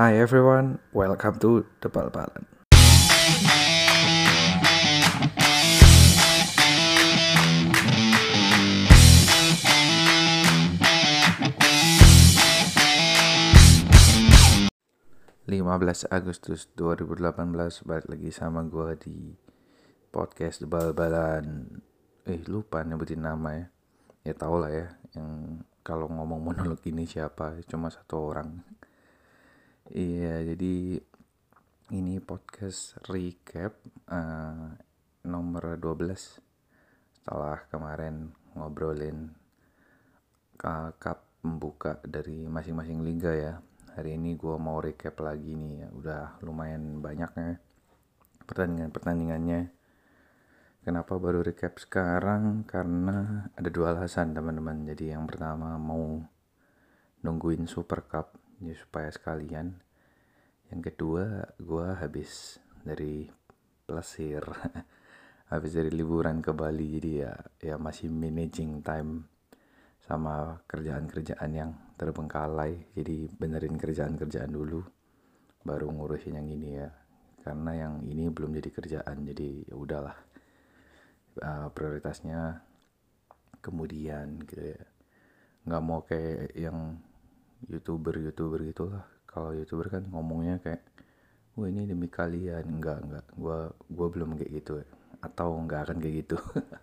Hi everyone, welcome to The Bal-Balan. belas Agustus 2018 balik lagi sama gue di podcast The Bal-Balan eh lupa nyebutin nama ya. Ya tau lah ya yang kalau ngomong monolog ini siapa cuma satu orang iya jadi ini podcast recap uh, nomor 12 setelah kemarin ngobrolin cup pembuka dari masing-masing liga ya. Hari ini gue mau recap lagi nih ya. Udah lumayan banyaknya pertandingan-pertandingannya Kenapa baru recap sekarang? Karena ada dua alasan teman-teman. Jadi yang pertama mau nungguin Super Cup ya supaya sekalian. Yang kedua gue habis dari plesir, habis dari liburan ke Bali jadi ya ya masih managing time sama kerjaan-kerjaan yang terbengkalai. Jadi benerin kerjaan-kerjaan dulu, baru ngurusin yang ini ya. Karena yang ini belum jadi kerjaan jadi ya udahlah uh, prioritasnya kemudian gitu ya nggak mau kayak yang youtuber youtuber gitulah. Kalau youtuber kan ngomongnya kayak wah ini demi kalian. Enggak enggak. Gua gua belum kayak gitu ya. atau enggak akan kayak gitu.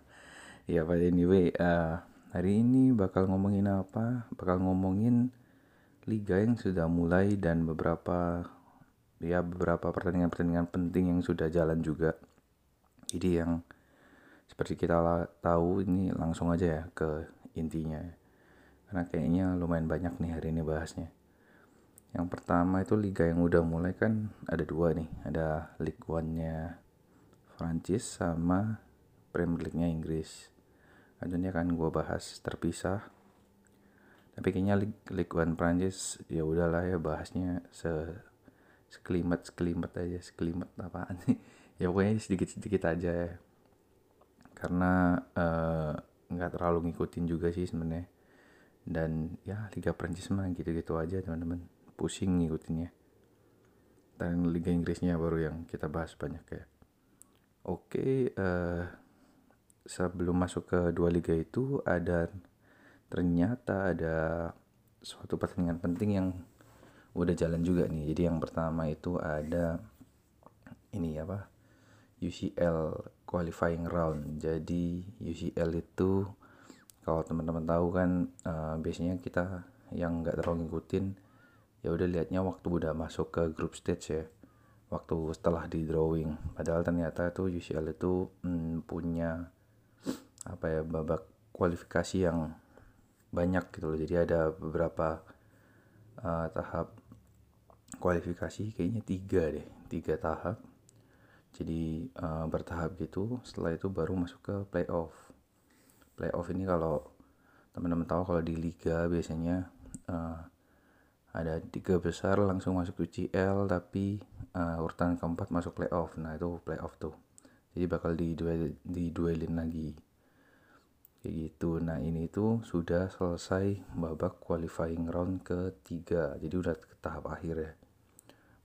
Ya but anyway uh, hari ini bakal ngomongin apa? Bakal ngomongin liga yang sudah mulai dan beberapa ya beberapa pertandingan-pertandingan penting yang sudah jalan juga. Jadi yang seperti kita tahu ini langsung aja ya ke intinya karena kayaknya lumayan banyak nih hari ini bahasnya. Yang pertama itu liga yang udah mulai kan ada dua nih. Ada League One-nya Prancis sama Premier League-nya Inggris. Akhirnya kan gue bahas terpisah. Tapi kayaknya League, League One Prancis ya udahlah ya bahasnya se sekelimat sekelimat aja sekelimat apaan sih? Ya pokoknya sedikit sedikit aja ya. Karena eh, nggak uh, terlalu ngikutin juga sih sebenarnya dan ya Liga Prancis mah gitu-gitu aja teman-teman. Pusing ngikutinnya. Dan Liga Inggrisnya baru yang kita bahas banyak ya. Oke uh, sebelum masuk ke dua liga itu ada ternyata ada suatu pertandingan penting yang udah jalan juga nih. Jadi yang pertama itu ada ini apa? UCL qualifying round. Jadi UCL itu kalau teman-teman tahu kan uh, biasanya kita yang nggak terlalu ngikutin ya udah liatnya waktu udah masuk ke group stage ya. Waktu setelah di drawing. Padahal ternyata tuh UCL itu hmm, punya apa ya babak kualifikasi yang banyak gitu loh. Jadi ada beberapa uh, tahap kualifikasi kayaknya tiga deh tiga tahap. Jadi uh, bertahap gitu setelah itu baru masuk ke playoff playoff ini kalau teman-teman tahu kalau di liga biasanya uh, ada tiga besar langsung masuk UCL tapi uh, urutan keempat masuk playoff. Nah itu playoff tuh. Jadi bakal diduel diduelin lagi. Kayak gitu. Nah ini tuh sudah selesai babak qualifying round ketiga. Jadi udah ke tahap akhir ya.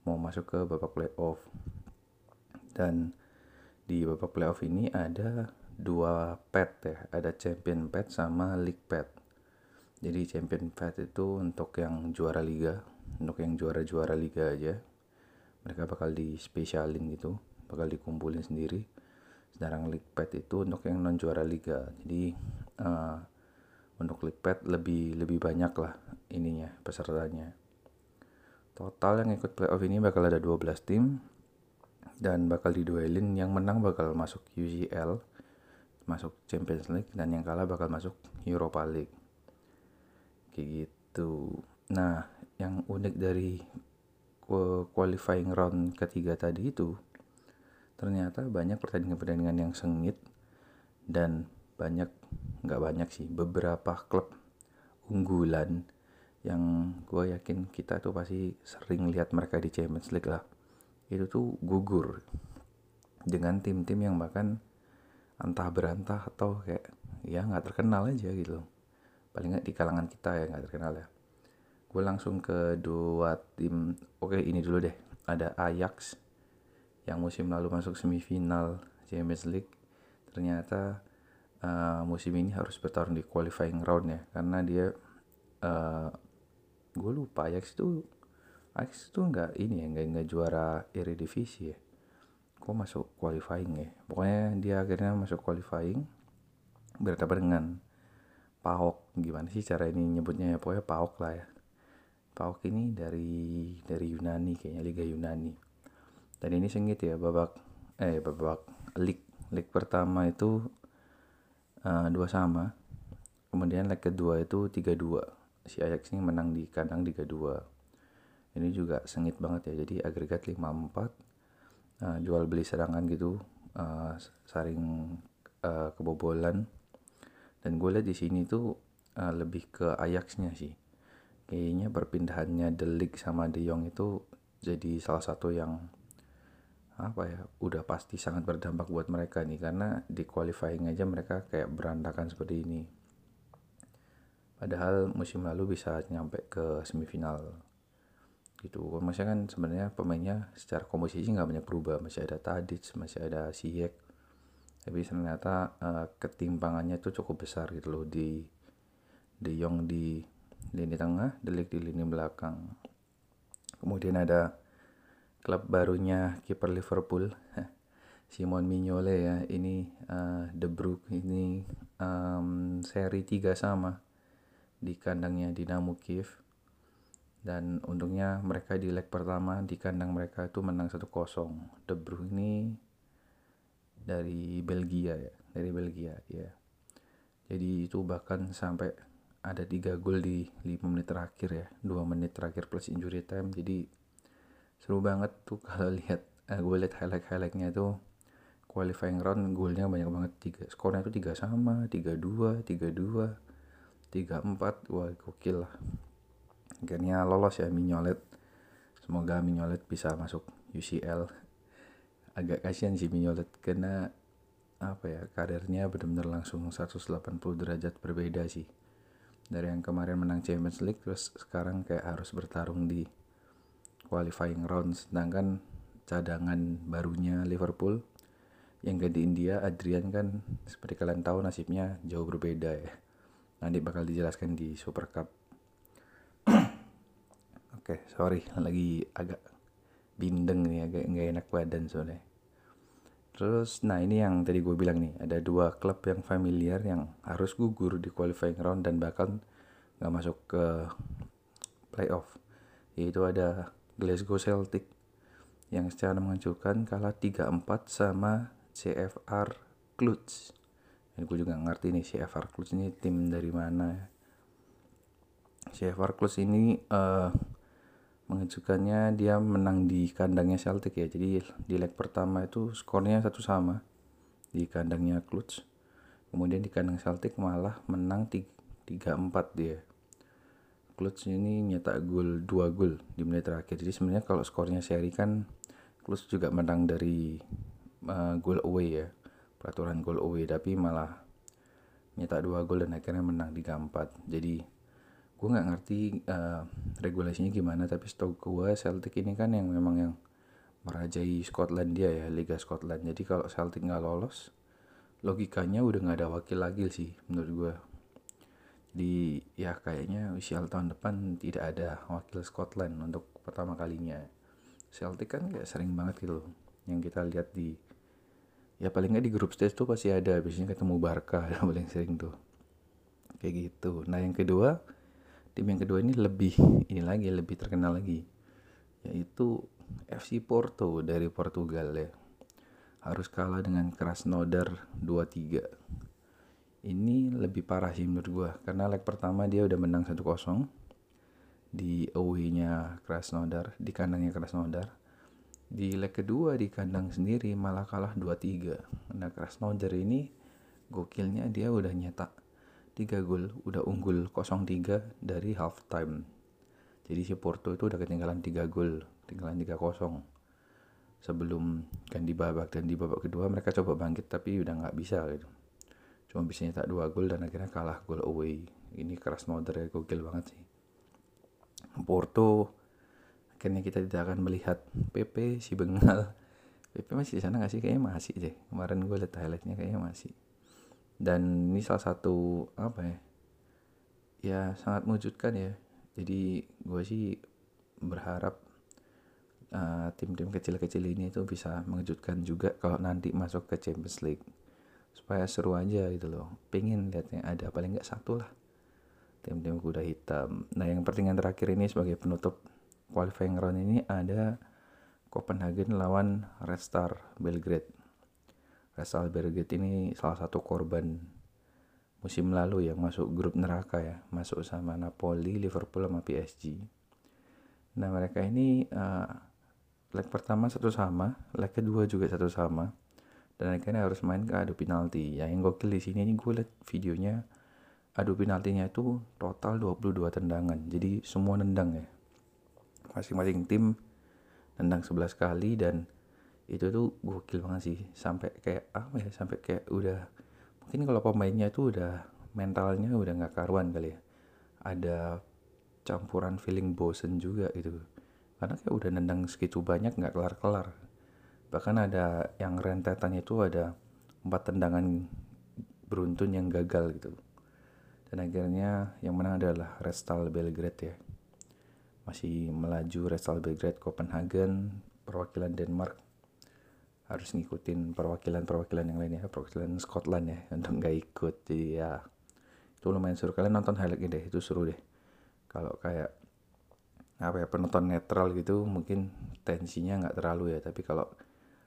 Mau masuk ke babak playoff. Dan di babak playoff ini ada dua pet ya. Ada champion pet sama league pet. Jadi champion pet itu untuk yang juara liga untuk yang juara-juara liga aja. Mereka bakal di spesialin gitu bakal dikumpulin sendiri. Sedangkan league pet itu untuk yang non juara liga. Jadi uh, untuk league pet lebih lebih banyak lah ininya pesertanya. Total yang ikut playoff ini bakal ada 12 tim dan bakal diduelin. Yang menang bakal masuk UCL masuk Champions League dan yang kalah bakal masuk Europa League. Kayak gitu. Nah yang unik dari qualifying round ketiga tadi itu ternyata banyak pertandingan-pertandingan yang sengit dan banyak nggak banyak sih beberapa klub unggulan yang gue yakin kita tuh pasti sering lihat mereka di Champions League lah. Itu tuh gugur dengan tim-tim yang bahkan entah berantah atau kayak ya nggak terkenal aja gitu. Paling nggak di kalangan kita ya nggak terkenal ya. Gue langsung ke dua tim oke ini dulu deh. Ada Ajax yang musim lalu masuk semifinal Champions League. Ternyata uh, musim ini harus bertarung di qualifying round ya karena dia uh, gue lupa Ajax itu Ajax itu nggak ini ya nggak nggak juara Eredivisie ya kok masuk qualifying ya? Pokoknya dia akhirnya masuk qualifying berhadapan dengan PAOK gimana sih cara ini nyebutnya ya? Pokoknya PAOK lah ya. PAOK ini dari dari Yunani kayaknya Liga Yunani. Dan ini sengit ya babak eh babak leg leg pertama itu uh, dua sama. Kemudian leg kedua itu tiga dua. Si Ajax ini menang di kandang tiga dua. Ini juga sengit banget ya jadi agregat 54 uh, jual beli serangan gitu uh, saring uh, kebobolan. Dan gue lihat di sini tuh uh, lebih ke Ajaxnya sih. Kayaknya perpindahannya Delik sama De Jong itu jadi salah satu yang apa ya udah pasti sangat berdampak buat mereka nih. Karena di qualifying aja mereka kayak berantakan seperti ini. Padahal musim lalu bisa nyampe ke semifinal gitu. Maksudnya kan sebenarnya pemainnya secara komposisi nggak banyak berubah. Masih ada Tadic masih ada Siyek tapi ternyata uh, ketimpangannya itu cukup besar gitu loh di De Jong di lini tengah Delik di lini belakang. Kemudian ada klub barunya kiper Liverpool Simon Mignolet ya. Ini uh, De Bruyne ini um, seri 3 sama di kandangnya Dinamo Kiev dan untungnya mereka di leg pertama di kandang mereka itu menang 1-0 De Bruyne dari Belgia ya dari Belgia ya jadi itu bahkan sampai ada tiga gol di 5 menit terakhir ya 2 menit terakhir plus injury time. Jadi seru banget tuh kalau lihat uh, gue lihat highlight highlightnya tuh qualifying round golnya banyak banget. Tiga skornya itu tiga sama tiga dua tiga dua tiga empat. Wah gokil lah akhirnya lolos ya Mignolet semoga Mignolet bisa masuk UCL agak kasihan sih Mignolet karena apa ya karirnya benar-benar langsung 180 derajat berbeda sih. Dari yang kemarin menang Champions League terus sekarang kayak harus bertarung di qualifying round sedangkan cadangan barunya Liverpool yang di India Adrian kan seperti kalian tahu nasibnya jauh berbeda ya. Nanti bakal dijelaskan di Super Cup Oke, okay, sorry, lagi agak bindeng nih, agak nggak enak badan soalnya. Terus, nah ini yang tadi gue bilang nih, ada dua klub yang familiar yang harus gugur di qualifying round dan bahkan nggak masuk ke playoff. Yaitu ada Glasgow Celtic yang secara menghancurkan kalah 3-4 sama CFR Cluj. Dan gue juga ngerti nih CFR Cluj ini tim dari mana ya. CFR Cluj ini uh, mengejutkannya dia menang di kandangnya Celtic ya. Jadi di leg pertama itu skornya satu sama di kandangnya Cluj. Kemudian di kandang Celtic malah menang 3-4 dia. Cluj ini nyetak gol 2 gol di menit terakhir. Jadi sebenarnya kalau skornya seri kan Cluj juga menang dari uh, gol away ya. Peraturan gol away tapi malah nyetak 2 gol dan akhirnya menang 3-4 jadi gue nggak ngerti uh, regulasinya gimana tapi setahu gue Celtic ini kan yang memang yang merajai Skotlandia ya Liga Scotland. Jadi kalau Celtic nggak lolos logikanya udah nggak ada wakil lagi sih menurut gue di ya kayaknya usia tahun depan tidak ada wakil Scotland untuk pertama kalinya. Celtic kan kayak sering banget gitu yang kita lihat di ya paling nggak di grup stage tuh pasti ada. Biasanya ketemu Barca paling sering tuh. Kayak gitu. Nah yang kedua tim yang kedua ini lebih ini lagi lebih terkenal lagi yaitu FC Porto dari Portugal ya. Harus kalah dengan Krasnodar 2-3 ini lebih parah sih menurut gue karena leg pertama dia udah menang 1-0 di away-nya Krasnodar di kandangnya Krasnodar. Di leg kedua di kandang sendiri malah kalah 2-3 nah Krasnodar ini gokilnya dia udah nyetak 3 gol udah unggul 0-3 dari half time jadi si Porto itu udah ketinggalan 3 gol ketinggalan 3-0 sebelum ganti babak dan di babak kedua mereka coba bangkit tapi udah nggak bisa gitu. Cuma bisa nyetak 2 gol dan akhirnya kalah gol away. Ini keras ya gokil banget sih. Porto akhirnya kita tidak akan melihat PP si Bengal. PP masih di sana nggak sih? Kayaknya masih deh. Kemarin gue lihat highlightnya kayaknya masih dan ini salah satu apa ya ya sangat mengejutkan ya. Jadi gue sih berharap uh, tim-tim kecil-kecil ini itu bisa mengejutkan juga kalau nanti masuk ke Champions League. Supaya seru aja gitu loh. Pengen lihatnya ada paling nggak satu lah. Tim-tim kuda hitam. Nah yang pertandingan terakhir ini sebagai penutup qualifying round ini ada Copenhagen lawan Red Star Belgrade Star Belgrade ini salah satu korban musim lalu yang masuk grup neraka ya masuk sama Napoli Liverpool sama PSG nah mereka ini uh, leg pertama satu sama leg kedua juga satu sama dan akhirnya harus main ke adu penalti. Ya yang gokil di sini ini gue liat videonya adu penaltinya itu total 22 tendangan. Jadi semua nendang ya. Masing-masing tim nendang 11 kali dan itu tuh gokil banget sih. Sampai kayak apa ya sampai kayak udah mungkin kalau pemainnya itu udah mentalnya udah nggak karuan kali ya. Ada campuran feeling bosen juga gitu. Karena kayak udah nendang segitu banyak nggak kelar-kelar. Bahkan ada yang rentetannya itu ada empat tendangan beruntun yang gagal gitu. Dan akhirnya yang menang adalah Restal Belgrade ya. Masih melaju Restal Belgrade Copenhagen perwakilan Denmark harus ngikutin perwakilan-perwakilan yang lainnya perwakilan Scotland ya untuk nggak ikut jadi ya itu lumayan seru. Kalian nonton highlightnya deh itu seru deh. Kalau kayak apa ya penonton netral gitu mungkin tensinya nggak terlalu ya. Tapi kalau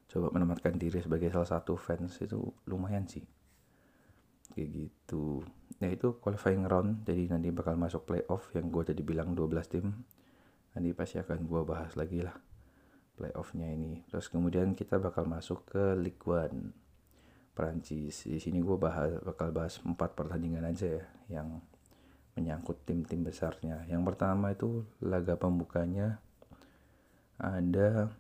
coba menempatkan diri sebagai salah satu fans itu lumayan sih. Kayak gitu. Ya itu qualifying round. Jadi nanti bakal masuk playoff yang gue tadi bilang 12 tim. Nanti pasti akan gue bahas lagi lah playoffnya ini. Terus kemudian kita bakal masuk ke League One Perancis. Di sini gue bahas bakal bahas empat pertandingan aja ya yang menyangkut tim-tim besarnya. Yang pertama itu laga pembukanya ada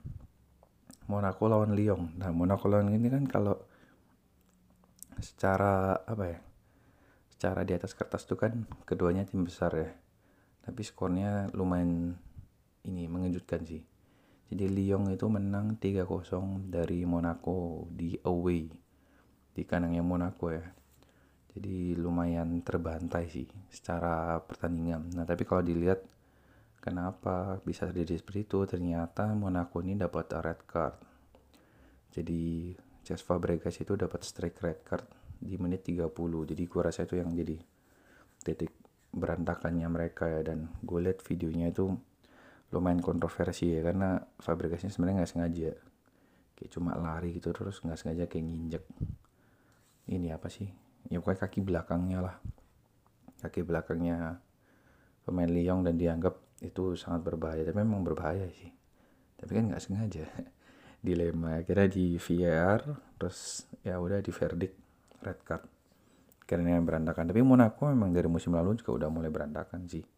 Monaco lawan Lyon. Nah Monaco lawan ini kan kalau secara apa ya secara di atas kertas itu kan keduanya tim besar ya. Tapi skornya lumayan ini mengejutkan sih jadi Lyon itu menang 3-0 dari Monaco di away di kandangnya Monaco ya. Jadi lumayan terbantai sih secara pertandingan. Nah tapi kalau dilihat kenapa bisa terjadi seperti itu ternyata Monaco ini dapat red card. Jadi Cesc Fabregas itu dapat strike red card di menit 30. Jadi gua rasa itu yang jadi titik berantakannya mereka ya dan gue lihat videonya itu lumayan kontroversi ya karena Fabregasnya sebenarnya nggak sengaja. Kayak cuma lari gitu terus nggak sengaja kayak nginjek. Ini apa sih? Ya pokoknya kaki belakangnya lah. Kaki belakangnya pemain Lyon dan dianggap itu sangat berbahaya tapi memang berbahaya sih. Tapi kan nggak sengaja. Dilema kira di VAR terus ya udah di verdict red card. Karena berantakan. Tapi Monaco memang dari musim lalu juga udah mulai berantakan sih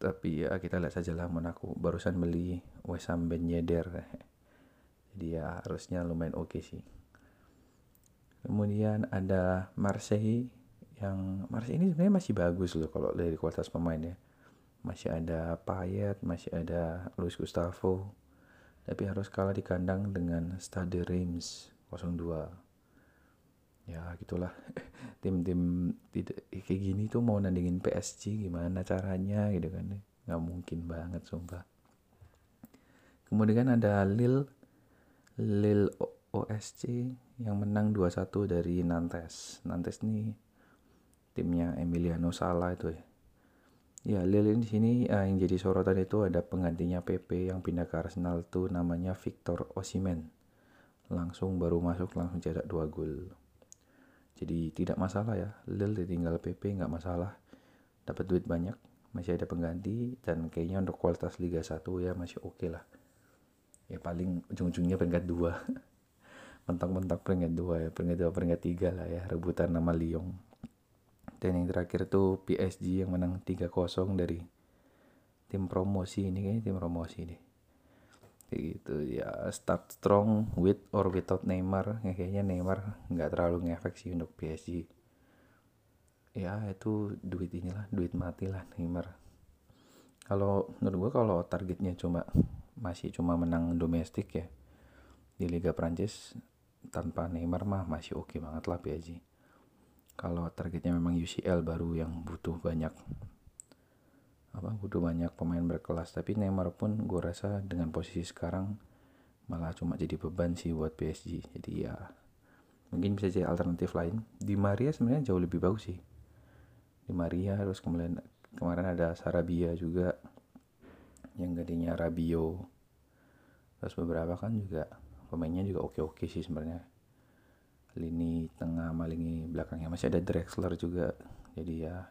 tapi ya kita lihat saja lah Monaco barusan beli Wesam Ben Yedder. Jadi ya harusnya lumayan oke okay sih. Kemudian ada Marseille yang Marseille ini sebenarnya masih bagus loh kalau dari kualitas pemain ya. Masih ada Payet masih ada Luis Gustavo. Tapi harus kalah di kandang dengan Stade Reims 02 ya gitulah. Tim-tim tidak kayak gini tuh mau nandingin PSG gimana caranya gitu kan. Nggak mungkin banget sumpah. Kemudian ada Lil Lil OSC yang menang 2-1 dari Nantes. Nantes nih timnya Emiliano Sala itu ya. Ya, Lil di sini uh, yang jadi sorotan itu ada penggantinya PP yang pindah ke Arsenal tuh namanya Victor Osimen. Langsung baru masuk langsung cetak dua gol jadi tidak masalah ya Lil ditinggal PP nggak masalah. Dapat duit banyak masih ada pengganti dan kayaknya untuk kualitas Liga 1 ya masih oke okay lah. Ya paling ujung-ujungnya peringkat dua. Mentok-mentok peringkat dua ya peringkat dua peringkat tiga lah ya rebutan nama Lyon. Dan yang terakhir tuh PSG yang menang 3-0 dari tim promosi ini kayaknya tim promosi deh kayak gitu ya start strong with or without Neymar. Ya, kayaknya Neymar nggak terlalu ngefek sih untuk PSG ya itu duit inilah duit mati lah Neymar. Kalau menurut gue kalau targetnya cuma masih cuma menang domestik ya di Liga Prancis tanpa Neymar mah masih oke okay banget lah PSG kalau targetnya memang UCL baru yang butuh banyak apa butuh banyak pemain berkelas. Tapi Neymar pun gue rasa dengan posisi sekarang malah cuma jadi beban sih buat PSG jadi ya mungkin bisa jadi alternatif lain. Di Maria sebenarnya jauh lebih bagus sih. Di Maria terus kemudian kemarin ada Sarabia juga yang gadenya Rabio terus beberapa kan juga pemainnya juga oke-oke sih sebenarnya. Lini tengah sama lini belakangnya. Masih ada Drexler juga. Jadi ya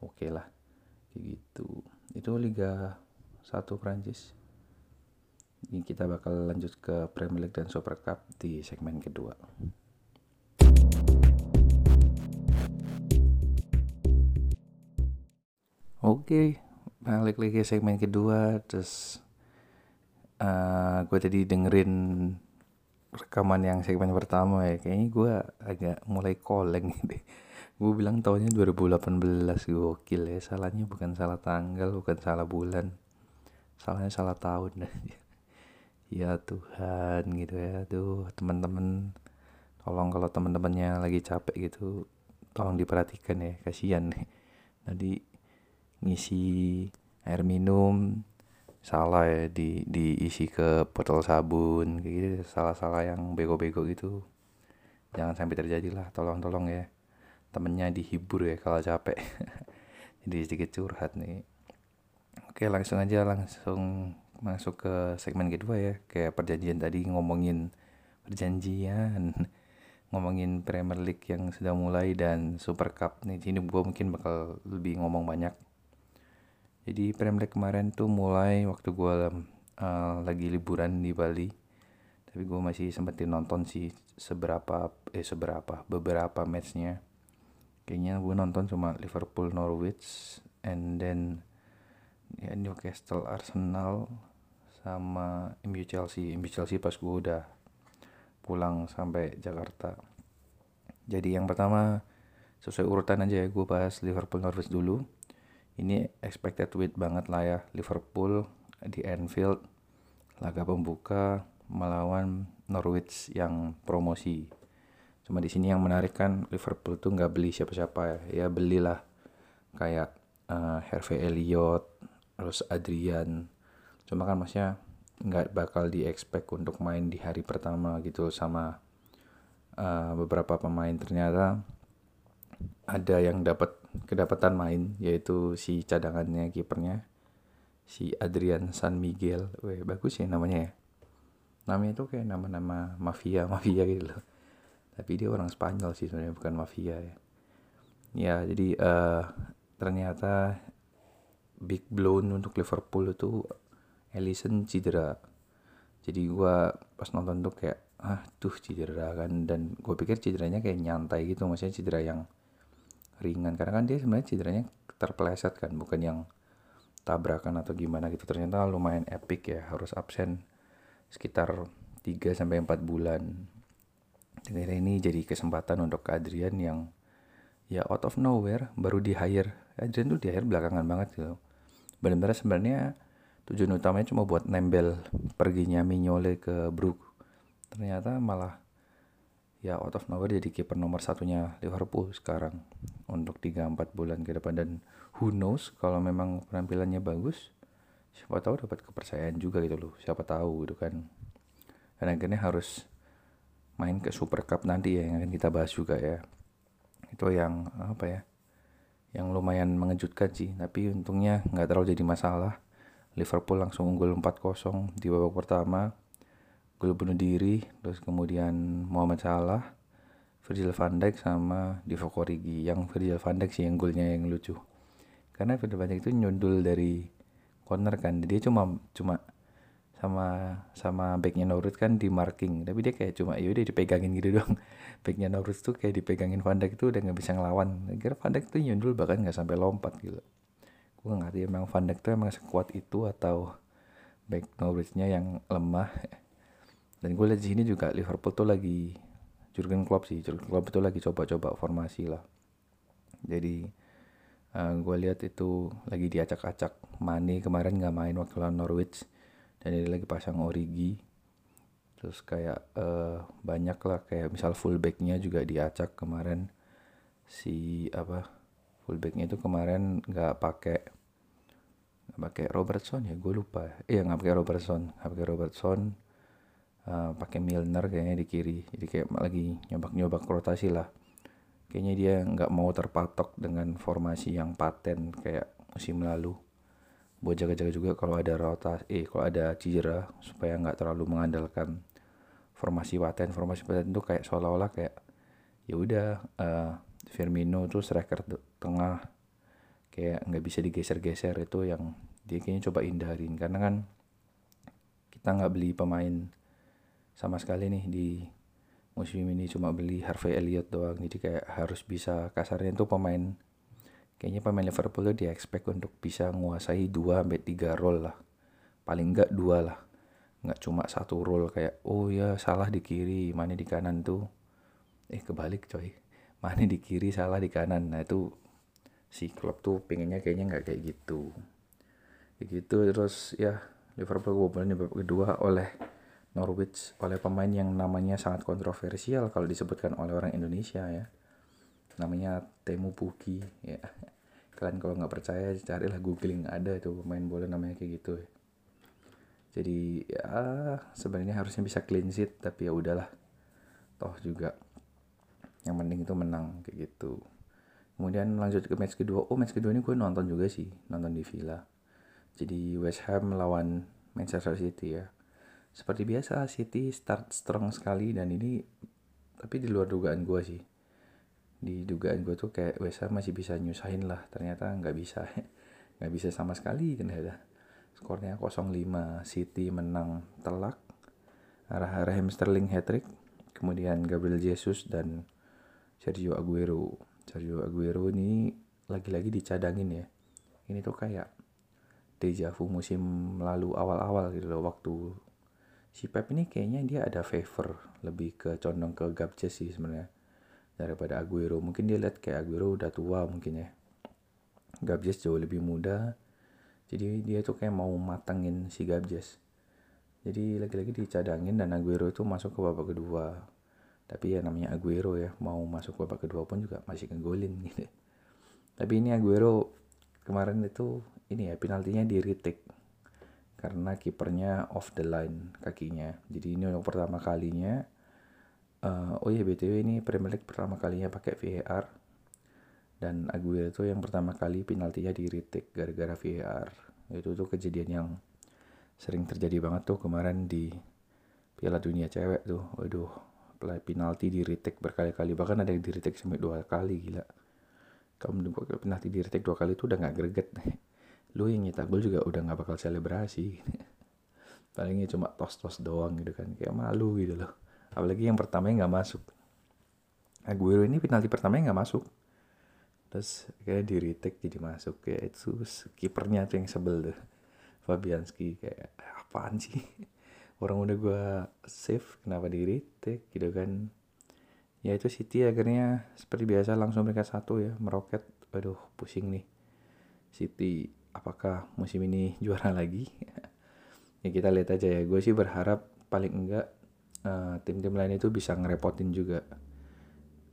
oke okay lah gitu itu Liga 1 Prancis ini kita bakal lanjut ke Premier League dan Super Cup di segmen kedua. Oke, balik lagi segmen kedua. Terus uh, eh, gue tadi dengerin rekaman yang segmen pertama ya. Kayaknya gue agak mulai koleng deh. Gue bilang tahunnya 2018 gokil ya. Salahnya bukan salah tanggal, bukan salah bulan. Salahnya salah tahun. ya Tuhan gitu ya. Tuh teman-teman tolong kalau teman-temannya lagi capek gitu tolong diperhatikan ya kasihan nih nanti ngisi air minum salah ya di diisi ke botol sabun kayak gitu salah-salah yang bego-bego gitu jangan sampai terjadi lah tolong-tolong ya temennya dihibur ya kalau capek. Jadi sedikit curhat nih. Oke langsung aja langsung masuk ke segmen kedua ya. Kayak perjanjian tadi ngomongin perjanjian ngomongin Premier League yang sudah mulai dan Super Cup nih. Sini gue mungkin bakal lebih ngomong banyak. Jadi Premier League kemarin tuh mulai waktu gue uh, lagi liburan di Bali. Tapi gue masih sempetin nonton sih seberapa eh seberapa beberapa matchnya kayaknya gue nonton cuma Liverpool Norwich and then ya Newcastle Arsenal sama MU Chelsea. MU Chelsea pas gue udah pulang sampai Jakarta. Jadi yang pertama sesuai urutan aja ya gue bahas Liverpool Norwich dulu. Ini expected win banget lah ya Liverpool di Anfield laga pembuka melawan Norwich yang promosi cuma di sini yang menarik kan Liverpool tuh nggak beli siapa-siapa ya ya belilah kayak uh, Harvey Elliott terus Adrian cuma kan maksudnya nggak bakal di expect untuk main di hari pertama gitu sama uh, beberapa pemain ternyata ada yang dapat kedapatan main yaitu si cadangannya kipernya si Adrian San Miguel, Weh, bagus ya namanya ya. Namanya itu kayak nama-nama mafia mafia gitu loh. Tapi dia orang Spanyol sih sebenarnya bukan mafia ya. Ya jadi uh, ternyata big blown untuk Liverpool itu Ellison cedera. Jadi gue pas nonton tuh kayak ah tuh cedera kan dan gue pikir cederanya kayak nyantai gitu maksudnya cedera yang ringan karena kan dia sebenarnya cederanya terpeleset kan bukan yang tabrakan atau gimana gitu ternyata lumayan epic ya harus absen sekitar 3 sampai 4 bulan dan ini jadi kesempatan untuk Adrian yang ya out of nowhere baru di hire. Adrian tuh di hire belakangan banget gitu. Benar-benar sebenarnya tujuan utamanya cuma buat nembel perginya Mignole ke Brook. Ternyata malah ya out of nowhere jadi kiper nomor satunya Liverpool sekarang untuk 3-4 bulan ke depan. Dan who knows kalau memang penampilannya bagus siapa tahu dapat kepercayaan juga gitu loh. Siapa tahu gitu kan. Dan akhirnya harus main ke Super Cup nanti ya yang akan kita bahas juga ya. Itu yang apa ya yang lumayan mengejutkan sih. Tapi untungnya nggak terlalu jadi masalah. Liverpool langsung unggul 4-0 di babak pertama. Gol bunuh diri terus kemudian Muhammad Salah Virgil van Dijk sama Divock Origi. Yang Virgil van Dijk sih yang golnya yang lucu. Karena Virgil van Dijk itu nyundul dari corner kan. Dia cuma cuma sama sama backnya Norwich kan di marking. Tapi dia kayak cuma yaudah dipegangin gitu doang. Backnya Norwich tuh kayak dipegangin Van Dijk tuh udah nggak bisa ngelawan. Kira Van Dijk tuh nyundul bahkan nggak sampai lompat gitu. Gue nggak ngerti emang Van Dijk tuh emang sekuat itu atau back Norwichnya yang lemah. Dan gue lihat di sini juga Liverpool tuh lagi Jurgen Klopp sih Jurgen Klopp itu lagi coba-coba formasi lah. Jadi uh, gue lihat itu lagi diacak-acak. Mane kemarin nggak main waktu lawan Norwich dan dia lagi pasang Origi. Terus kayak uh, banyak lah kayak misal fullbacknya juga diacak kemarin. Si apa fullbacknya itu kemarin nggak pakai nggak pakai Robertson ya gue lupa. Iya nggak pakai Robertson nggak pakai Robertson. Uh, pakai Milner kayaknya di kiri. Jadi kayak lagi nyobak-nyobak rotasi lah. Kayaknya dia nggak mau terpatok dengan formasi yang paten kayak musim lalu buat jaga-jaga juga kalau ada rotasi eh kalau ada cedera supaya nggak terlalu mengandalkan formasi paten. Formasi paten itu kayak seolah-olah kayak ya udah uh, Firmino tuh striker tengah. Kayak nggak bisa digeser-geser itu yang dia kayaknya coba hindarin. Karena kan kita nggak beli pemain sama sekali nih di musim ini cuma beli Harvey Elliott doang. Jadi kayak harus bisa kasarnya tuh pemain kayaknya pemain Liverpool dia expect untuk bisa menguasai 2 sampai 3 role lah. Paling enggak dua lah. Nggak cuma satu role kayak oh ya salah di kiri mana di kanan tuh. Eh kebalik coy. Mana di kiri salah di kanan. Nah itu si klub tuh pengennya kayaknya nggak kayak gitu. Kayak gitu terus ya Liverpool kebobolan di babak kedua oleh Norwich oleh pemain yang namanya sangat kontroversial kalau disebutkan oleh orang Indonesia ya namanya Temu Puki ya. Kalian kalau nggak percaya carilah googling ada itu pemain bola namanya kayak gitu ya. jadi ya sebenarnya harusnya bisa clean sheet tapi ya udahlah. Toh juga yang penting itu menang kayak gitu. Kemudian lanjut ke match kedua oh match kedua ini gue nonton juga sih nonton di Villa. Jadi West Ham melawan Manchester City ya. Seperti biasa City start strong sekali dan ini tapi di luar dugaan gue sih di dugaan gue tuh kayak West Ham masih bisa nyusahin lah. Ternyata nggak bisa. Nggak bisa sama sekali ternyata. Skornya 0-5 City menang telak. Arah Raheem Sterling hat trick kemudian Gabriel Jesus dan Sergio Aguero. Sergio Aguero ini lagi-lagi dicadangin ya. Ini tuh kayak deja vu musim lalu awal-awal gitu loh. Waktu si Pep ini kayaknya dia ada favor lebih ke condong ke Gabjes sih sebenarnya daripada Aguero. Mungkin dia lihat kayak Aguero udah tua mungkin ya. Gabjes jauh lebih muda. Jadi dia tuh kayak mau matangin si Gabjes jadi lagi-lagi dicadangin dan Aguero itu masuk ke babak kedua. Tapi ya namanya Aguero ya mau masuk babak kedua pun juga masih ngegolin gitu. Tapi ini Aguero kemarin itu ini ya penaltinya di retake karena kipernya off the line kakinya. Jadi ini untuk pertama kalinya. Uh, oh iya btw ini Premier League pertama kalinya pakai VAR dan Aguero itu yang pertama kali penaltinya di gara-gara VAR. Itu tuh kejadian yang sering terjadi banget tuh kemarin di Piala Dunia cewek tuh. Waduh, penalti di berkali-kali bahkan ada yang di sampai dua kali gila. Kamu penalti di dua kali itu udah nggak greget lu yang nyetak gol juga udah nggak bakal selebrasi palingnya cuma tos-tos doang gitu kan kayak malu gitu loh apalagi yang pertamanya nggak masuk. Aguero ini penalti pertamanya nggak masuk. Terus kayak di retake jadi masuk. Kayak itu kipernya tuh yang sebel tuh. Fabianski kayak apaan sih? Orang udah gue save kenapa di retake? Gitu kan. Ya itu City akhirnya seperti biasa langsung mereka satu ya meroket. Aduh pusing nih. City apakah musim ini juara lagi? Ya kita lihat aja ya. Gue sih berharap paling enggak uh, tim-tim lain itu bisa ngerepotin juga.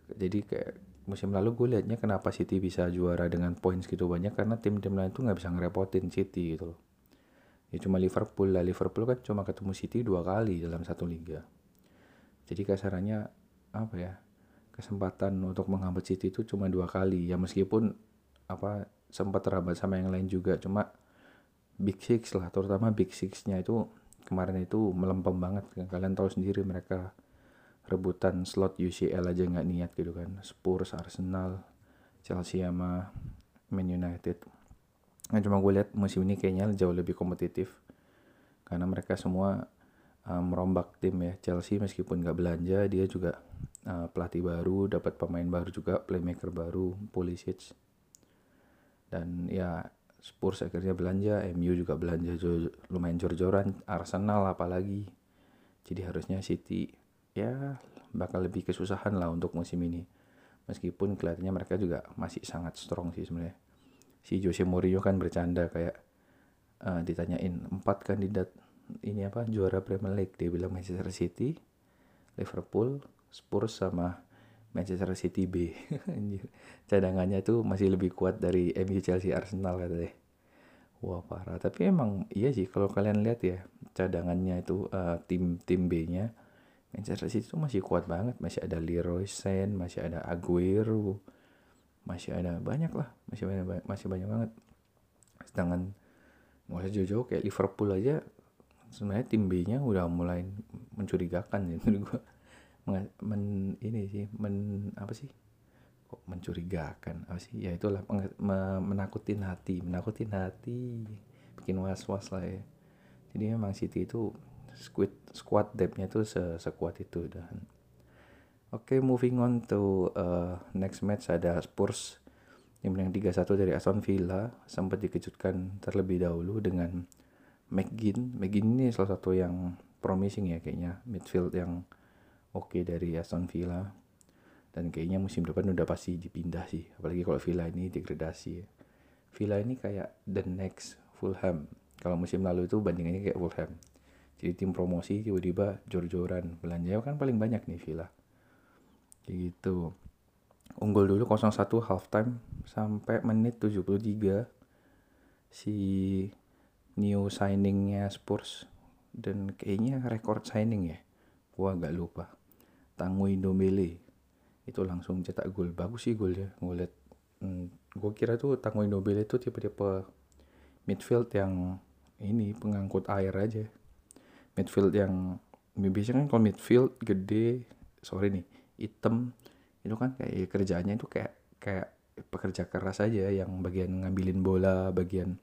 Jadi kayak musim lalu gue liatnya kenapa City bisa juara dengan poin segitu banyak karena tim-tim lain tuh nggak bisa ngerepotin City gitu loh. Ya cuma Liverpool lah. Liverpool kan cuma ketemu City dua kali dalam satu liga. Jadi kasarannya apa ya kesempatan untuk menghambat City itu cuma dua kali. Ya meskipun apa sempat terhambat sama yang lain juga. Cuma Big Six lah terutama Big Sixnya itu kemarin itu melempem banget. Kalian tahu sendiri mereka rebutan slot UCL aja nggak niat gitu kan. Spurs Arsenal Chelsea sama Man United. Nah cuma gue lihat musim ini kayaknya jauh lebih kompetitif. Karena mereka semua uh, merombak tim ya. Chelsea meskipun nggak belanja dia juga uh, pelatih baru dapat pemain baru juga playmaker baru Pulisic. Dan ya Spurs akhirnya belanja, MU juga belanja lumayan jor-joran, Arsenal apalagi. Jadi harusnya City ya bakal lebih kesusahan lah untuk musim ini. Meskipun kelihatannya mereka juga masih sangat strong sih sebenarnya. si Jose Mourinho kan bercanda kayak uh, ditanyain empat kandidat ini apa juara Premier League dia bilang Manchester City, Liverpool, Spurs sama Manchester City B. Cadangannya tuh masih lebih kuat dari MU Chelsea Arsenal katanya. Wah parah. Tapi emang iya sih kalau kalian lihat ya cadangannya itu uh, tim tim B-nya Manchester City itu masih kuat banget. Masih ada Leroy Sané, masih ada Aguero, masih ada banyak lah masih banyak masih banyak banget sedangkan nggak usah jauh-jauh kayak Liverpool aja sebenarnya tim B-nya udah mulai mencurigakan ya menurut gua men, ini sih men apa sih? Kok mencurigakan? Apa sih? Ya itulah menakutin hati menakutin hati. Bikin was-was lah ya. Jadi memang City itu squad squad depth-nya tuh sekuat itu dan Oke, okay, moving on to uh, next match ada Spurs yang menang 3-1 dari Aston Villa. Sempat dikejutkan terlebih dahulu dengan McGinn. McGinn ini salah satu yang promising ya kayaknya midfield yang oke okay dari Aston Villa. Dan kayaknya musim depan udah pasti dipindah sih. Apalagi kalau Villa ini degradasi Villa ini kayak the next Fulham. Kalau musim lalu itu bandingannya kayak Fulham. Jadi tim promosi tiba-tiba jor-joran. Belanja kan paling banyak nih Villa. Kayak gitu. Unggul dulu 0-1 half time sampai menit 73 si new signingnya Spurs. Dan kayaknya record signing ya. Gua agak lupa Tanguy Ndombele itu langsung cetak gol. Bagus sih golnya gue liat hmm, gue kira tuh Tanguy Ndombele itu tipe-tipe midfield yang ini pengangkut air aja. Midfield yang biasanya kan kalau midfield gede sorry nih hitam itu kan kayak kerjaannya itu kayak kayak pekerja keras aja yang bagian ngambilin bola bagian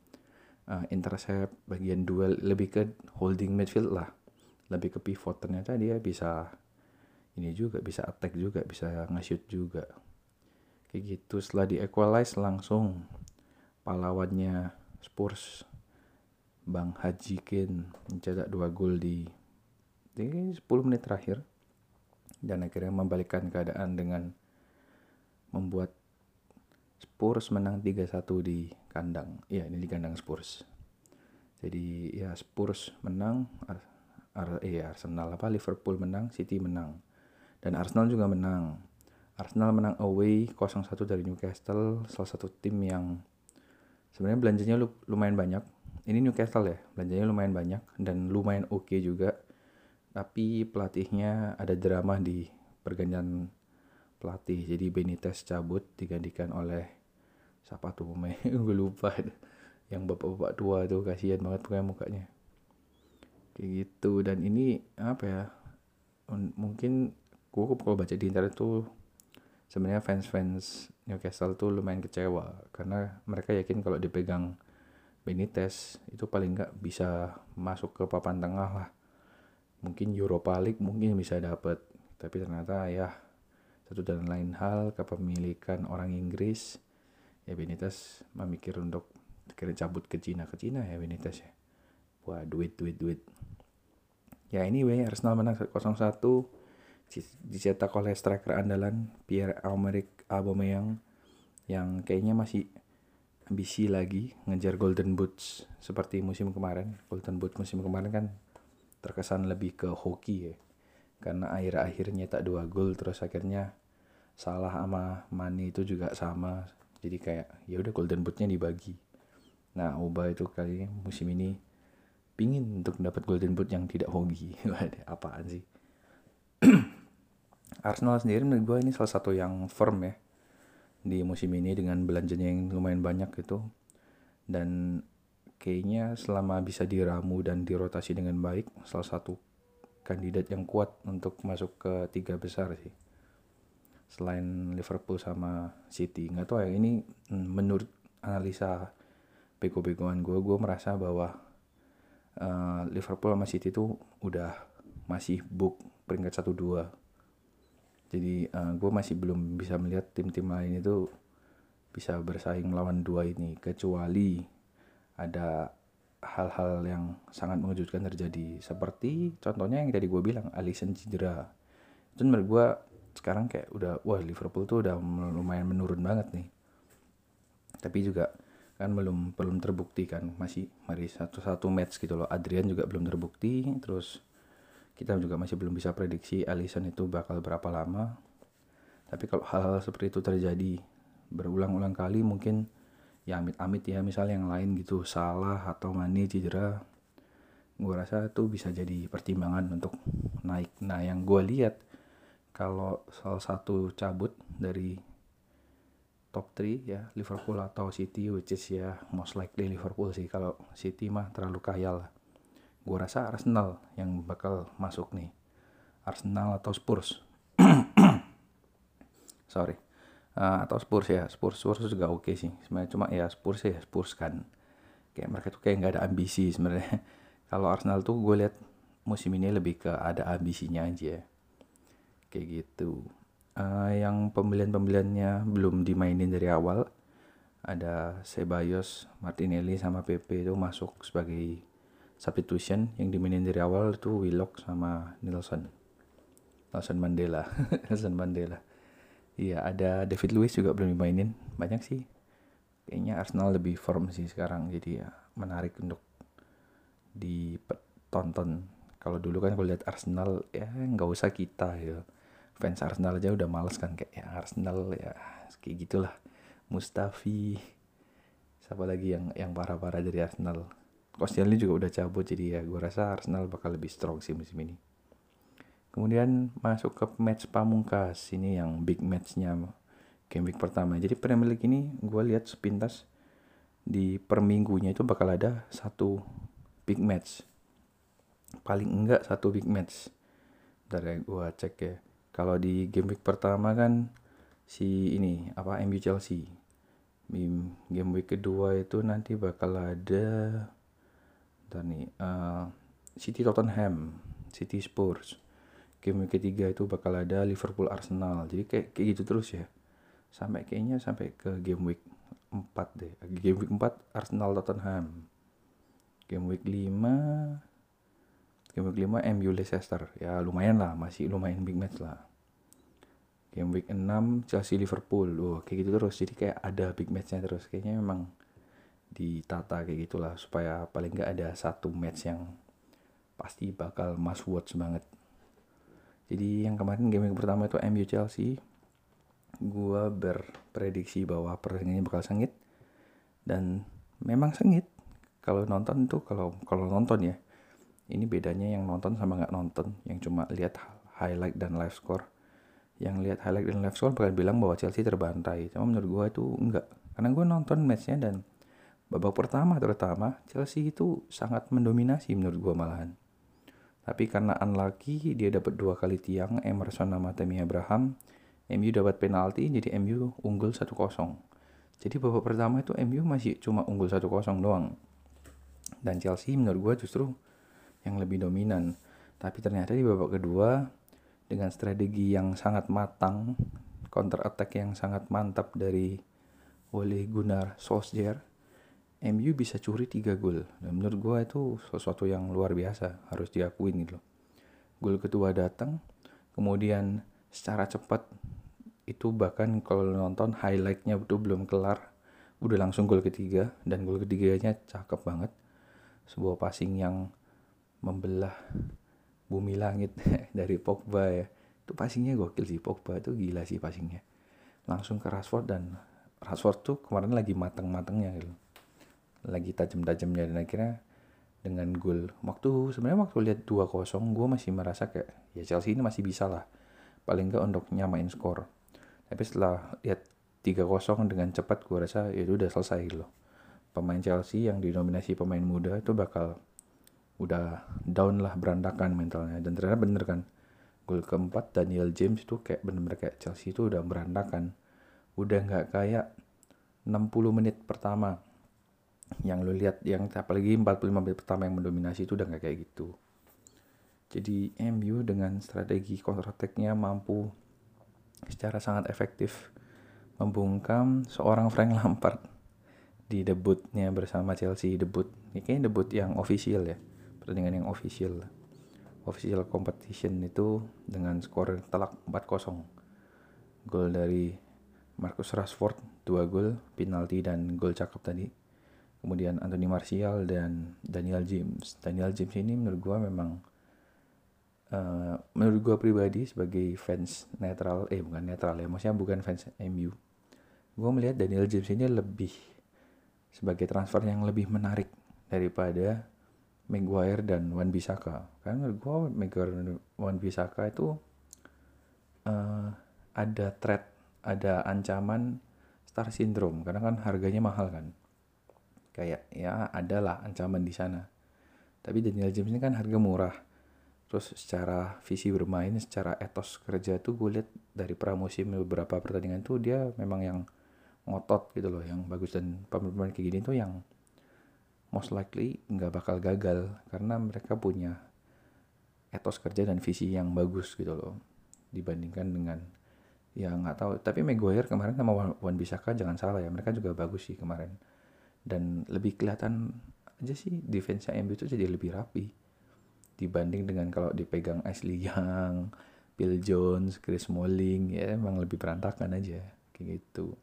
uh, intercept bagian duel. Lebih ke holding midfield lah. Lebih ke pivot. Ternyata dia bisa ini juga bisa attack juga bisa nge-shoot juga kayak gitu setelah di equalize langsung pahlawannya Spurs Bang Hajikin mencetak dua gol di, di 10 menit terakhir dan akhirnya membalikkan keadaan dengan membuat Spurs menang 3-1 di kandang. Iya, ini di kandang Spurs. Jadi ya Spurs menang, Ar Ar eh, Arsenal apa Liverpool menang, City menang. Dan Arsenal juga menang. Arsenal menang away 0-1 dari Newcastle, salah satu tim yang sebenarnya belanjanya lumayan banyak. Ini Newcastle ya, belanjanya lumayan banyak dan lumayan oke okay juga. Tapi pelatihnya ada drama di pergantian pelatih. Jadi Benitez cabut digantikan oleh siapa tuh pemain? Gue lupa. Yang bapak-bapak tua tuh kasihan banget pokoknya mukanya. Kayak gitu. Dan ini apa ya mungkin gue kalau baca di internet tuh sebenarnya fans-fans Newcastle tuh lumayan kecewa karena mereka yakin kalau dipegang Benitez itu paling nggak bisa masuk ke papan tengah lah. Mungkin Europa League mungkin bisa dapat tapi ternyata ya satu dan lain hal kepemilikan orang Inggris ya Benitez memikir untuk kira cabut ke Cina ke Cina ya Benitez ya. Wah duit duit duit. Ya anyway Arsenal menang 0-1 dicetak oleh striker andalan Pierre Emerick Aubameyang yang kayaknya masih ambisi lagi ngejar Golden Boots seperti musim kemarin. Golden Boots musim kemarin kan terkesan lebih ke hoki ya karena akhir-akhirnya tak dua gol terus akhirnya salah sama Mane itu juga sama. Jadi kayak ya udah golden bootnya dibagi. Nah Oba itu kali musim ini pingin untuk dapat golden boot yang tidak hoki. Apaan sih Arsenal sendiri menurut gue ini salah satu yang firm ya di musim ini dengan belanjanya yang lumayan banyak gitu. Dan kayaknya selama bisa diramu dan dirotasi dengan baik salah satu kandidat yang kuat untuk masuk ke tiga besar sih. Selain Liverpool sama City. Nggak tahu ya ini menurut analisa bego-begoan gue gue merasa bahwa uh, Liverpool sama City itu udah masih book peringkat satu dua jadi uh, eh, gue masih belum bisa melihat tim-tim lain itu bisa bersaing melawan dua ini kecuali ada hal-hal yang sangat mengejutkan terjadi. Seperti contohnya yang tadi gue bilang Alisson cedera. Itu menurut gue sekarang kayak udah wah Liverpool tuh udah lumayan menurun banget nih. Tapi juga kan belum belum terbukti kan. Masih mari satu-satu match gitu loh. Adrian juga belum terbukti terus kita juga masih belum bisa prediksi Alisson itu bakal berapa lama. Tapi kalau hal-hal seperti itu terjadi berulang-ulang kali mungkin ya amit-amit ya misalnya yang lain gitu salah atau Mane cedera gue rasa itu bisa jadi pertimbangan untuk naik. Nah yang gue lihat kalau salah satu cabut dari top 3 ya Liverpool atau City which is ya most likely Liverpool sih. Kalau City mah terlalu kaya lah gue rasa Arsenal yang bakal masuk nih. Arsenal atau Spurs? Sorry. Uh, atau Spurs ya. Spurs Spurs juga oke okay sih. Sebenarnya cuma ya Spurs ya Spurs kan. Kayak mereka tuh kayak nggak ada ambisi sebenarnya. Kalau Arsenal tuh gue lihat musim ini lebih ke ada ambisinya aja. Kayak gitu. Uh, yang pembelian-pembeliannya belum dimainin dari awal. Ada Ceballos, Martinelli sama Pepe itu masuk sebagai substitution yang dimainin dari awal itu Willock sama Nelson. Nelson Mandela. Nelson Mandela. Iya ada David Luiz juga belum dimainin. Banyak sih. Kayaknya Arsenal lebih firm sih sekarang. Jadi ya menarik untuk ditonton. Kalau dulu kan kalau lihat Arsenal ya nggak usah kita ya. Fans Arsenal aja udah males kan kayak ya Arsenal ya kayak gitulah. Mustafi. Siapa lagi yang yang parah-parah dari Arsenal Koscielny juga udah cabut jadi ya gue rasa Arsenal bakal lebih strong sih musim ini. Kemudian masuk ke match pamungkas ini yang big matchnya game week pertama. Jadi Premier League ini gue lihat sepintas di per minggunya itu bakal ada satu big match. Paling enggak satu big match. Dari ya gue cek ya. Kalau di game week pertama kan si ini apa MU Chelsea. Game week kedua itu nanti bakal ada dan nih uh, City Tottenham City Spurs. Game week ketiga itu bakal ada Liverpool Arsenal. Jadi kayak kayak gitu terus ya. Sampai kayaknya sampai ke game week 4 deh. Game week 4 Arsenal Tottenham. Game week 5 game week 5 MU Leicester. Ya lumayan lah. Masih lumayan big match lah. Game week 6 Chelsea Liverpool. Oh kayak gitu terus. Jadi kayak ada big matchnya terus. Kayaknya memang ditata kayak gitulah supaya paling nggak ada satu match yang pasti bakal must watch banget. Jadi yang kemarin game week pertama itu MU Chelsea. Gua berprediksi bahwa pertandingannya bakal sengit. Dan memang sengit. Kalau nonton tuh kalau kalau nonton ya ini bedanya yang nonton sama nggak nonton. Yang cuma lihat highlight dan live score. Yang lihat highlight dan live score bakal bilang bahwa Chelsea terbantai. Cuma menurut gue itu enggak karena gue nonton matchnya dan babak pertama terutama Chelsea itu sangat mendominasi menurut gue malahan. Tapi karena unlucky dia dapat dua kali tiang Emerson sama Tammy Abraham. MU dapat penalti jadi MU unggul 1-0 jadi babak pertama itu MU masih cuma unggul 1-0 doang. Dan Chelsea menurut gue justru yang lebih dominan. Tapi ternyata di babak kedua dengan strategi yang sangat matang, counter attack yang sangat mantap dari oleh Gunnar Solskjaer, MU bisa curi 3 gol. Dan menurut gue itu sesuatu yang luar biasa, harus diakuin gitu loh. Gol kedua datang, kemudian secara cepat itu bahkan kalau nonton highlightnya itu belum kelar, udah langsung gol ketiga dan gol ketiganya cakep banget. Sebuah passing yang membelah bumi langit dari Pogba ya itu passingnya gokil sih Pogba itu gila sih passingnya langsung ke Rashford dan Rashford tuh kemarin lagi mateng-matengnya gitu lagi tajam-tajamnya dan akhirnya dengan gol. Waktu sebenarnya waktu lihat 2-0 gue masih merasa kayak ya Chelsea ini masih bisa lah. Paling enggak untuk nyamain skor. Tapi setelah lihat 3-0 dengan cepat gue rasa ya itu udah selesai loh. Pemain Chelsea yang didominasi pemain muda itu bakal udah down lah berantakan mentalnya. Dan ternyata bener kan gol keempat Daniel James itu kayak bener-bener kayak Chelsea itu udah berantakan. Udah nggak kayak 60 menit pertama yang lo lihat yang apalagi 45 menit pertama yang mendominasi itu udah nggak kayak gitu. Jadi MU dengan strategi counter attack-nya mampu secara sangat efektif membungkam seorang Frank Lampard di debutnya bersama Chelsea debut ini kayaknya debut yang official ya pertandingan yang official. Official competition itu dengan skor telak 4-0 gol dari Marcus Rashford 2 gol penalti dan gol cakep tadi kemudian Anthony Martial dan Daniel James. Daniel James ini menurut gue memang uh, menurut gue pribadi sebagai fans netral eh bukan netral ya maksudnya bukan fans MU gue melihat Daniel James ini lebih sebagai transfer yang lebih menarik daripada Maguire dan Wan Bisaka karena menurut gue Maguire dan Wan Bisaka itu uh, ada threat ada ancaman star syndrome. Karena kan harganya mahal kan kayak ya adalah ancaman di sana. Tapi Daniel James ini kan harga murah. Terus secara visi bermain secara etos kerja tuh gue lihat dari pramusim beberapa pertandingan tuh dia memang yang ngotot gitu loh yang bagus. Dan pemain-pemain kayak gini tuh yang most likely nggak bakal gagal karena mereka punya etos kerja dan visi yang bagus gitu loh dibandingkan dengan ya nggak tahu. Tapi Maguire kemarin sama Wan Bisaka jangan salah ya mereka juga bagus sih kemarin dan lebih kelihatan aja sih defense MU itu jadi lebih rapi dibanding dengan kalau dipegang Ashley Young, Bill Jones, Chris Smalling ya emang lebih berantakan aja kayak gitu.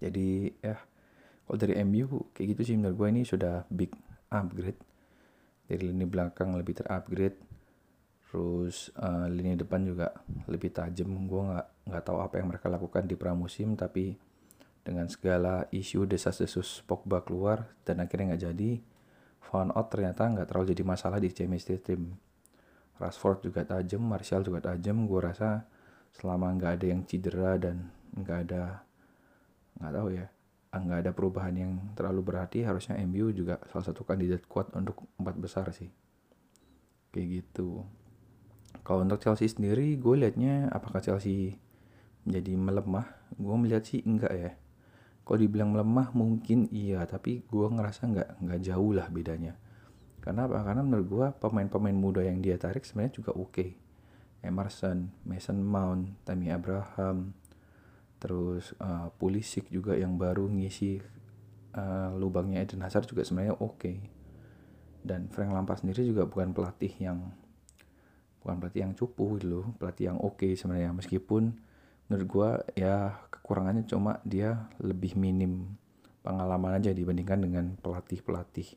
Jadi ya kalau dari MU kayak gitu sih menurut gue ini sudah big upgrade. Dari lini belakang lebih terupgrade terus uh, lini depan juga lebih tajam. Gue nggak nggak tahu apa yang mereka lakukan di pramusim tapi dengan segala isu desas-desus Pogba keluar dan akhirnya nggak jadi found out ternyata nggak terlalu jadi masalah di chemistry team Rashford juga tajam Martial juga tajam. Gue rasa selama nggak ada yang cedera dan nggak ada nggak tahu ya nggak ada perubahan yang terlalu berarti harusnya MU juga salah satu kandidat kuat untuk empat besar sih. Kayak gitu. Kalau untuk Chelsea sendiri gue liatnya apakah Chelsea menjadi melemah? Gue melihat sih enggak ya kalau dibilang melemah mungkin iya. Tapi gue ngerasa nggak nggak jauh lah bedanya. Karena apa? Karena menurut gue pemain-pemain muda yang dia tarik sebenarnya juga oke. Okay. Emerson, Mason Mount, Tammy Abraham, terus uh, Pulisic juga yang baru ngisi uh, lubangnya Eden Hazard juga sebenarnya oke. Okay. dan Frank Lampard sendiri juga bukan pelatih yang bukan pelatih yang cupu gitu loh. Pelatih yang oke okay sebenarnya. Meskipun menurut gue ya kekurangannya cuma dia lebih minim pengalaman aja dibandingkan dengan pelatih-pelatih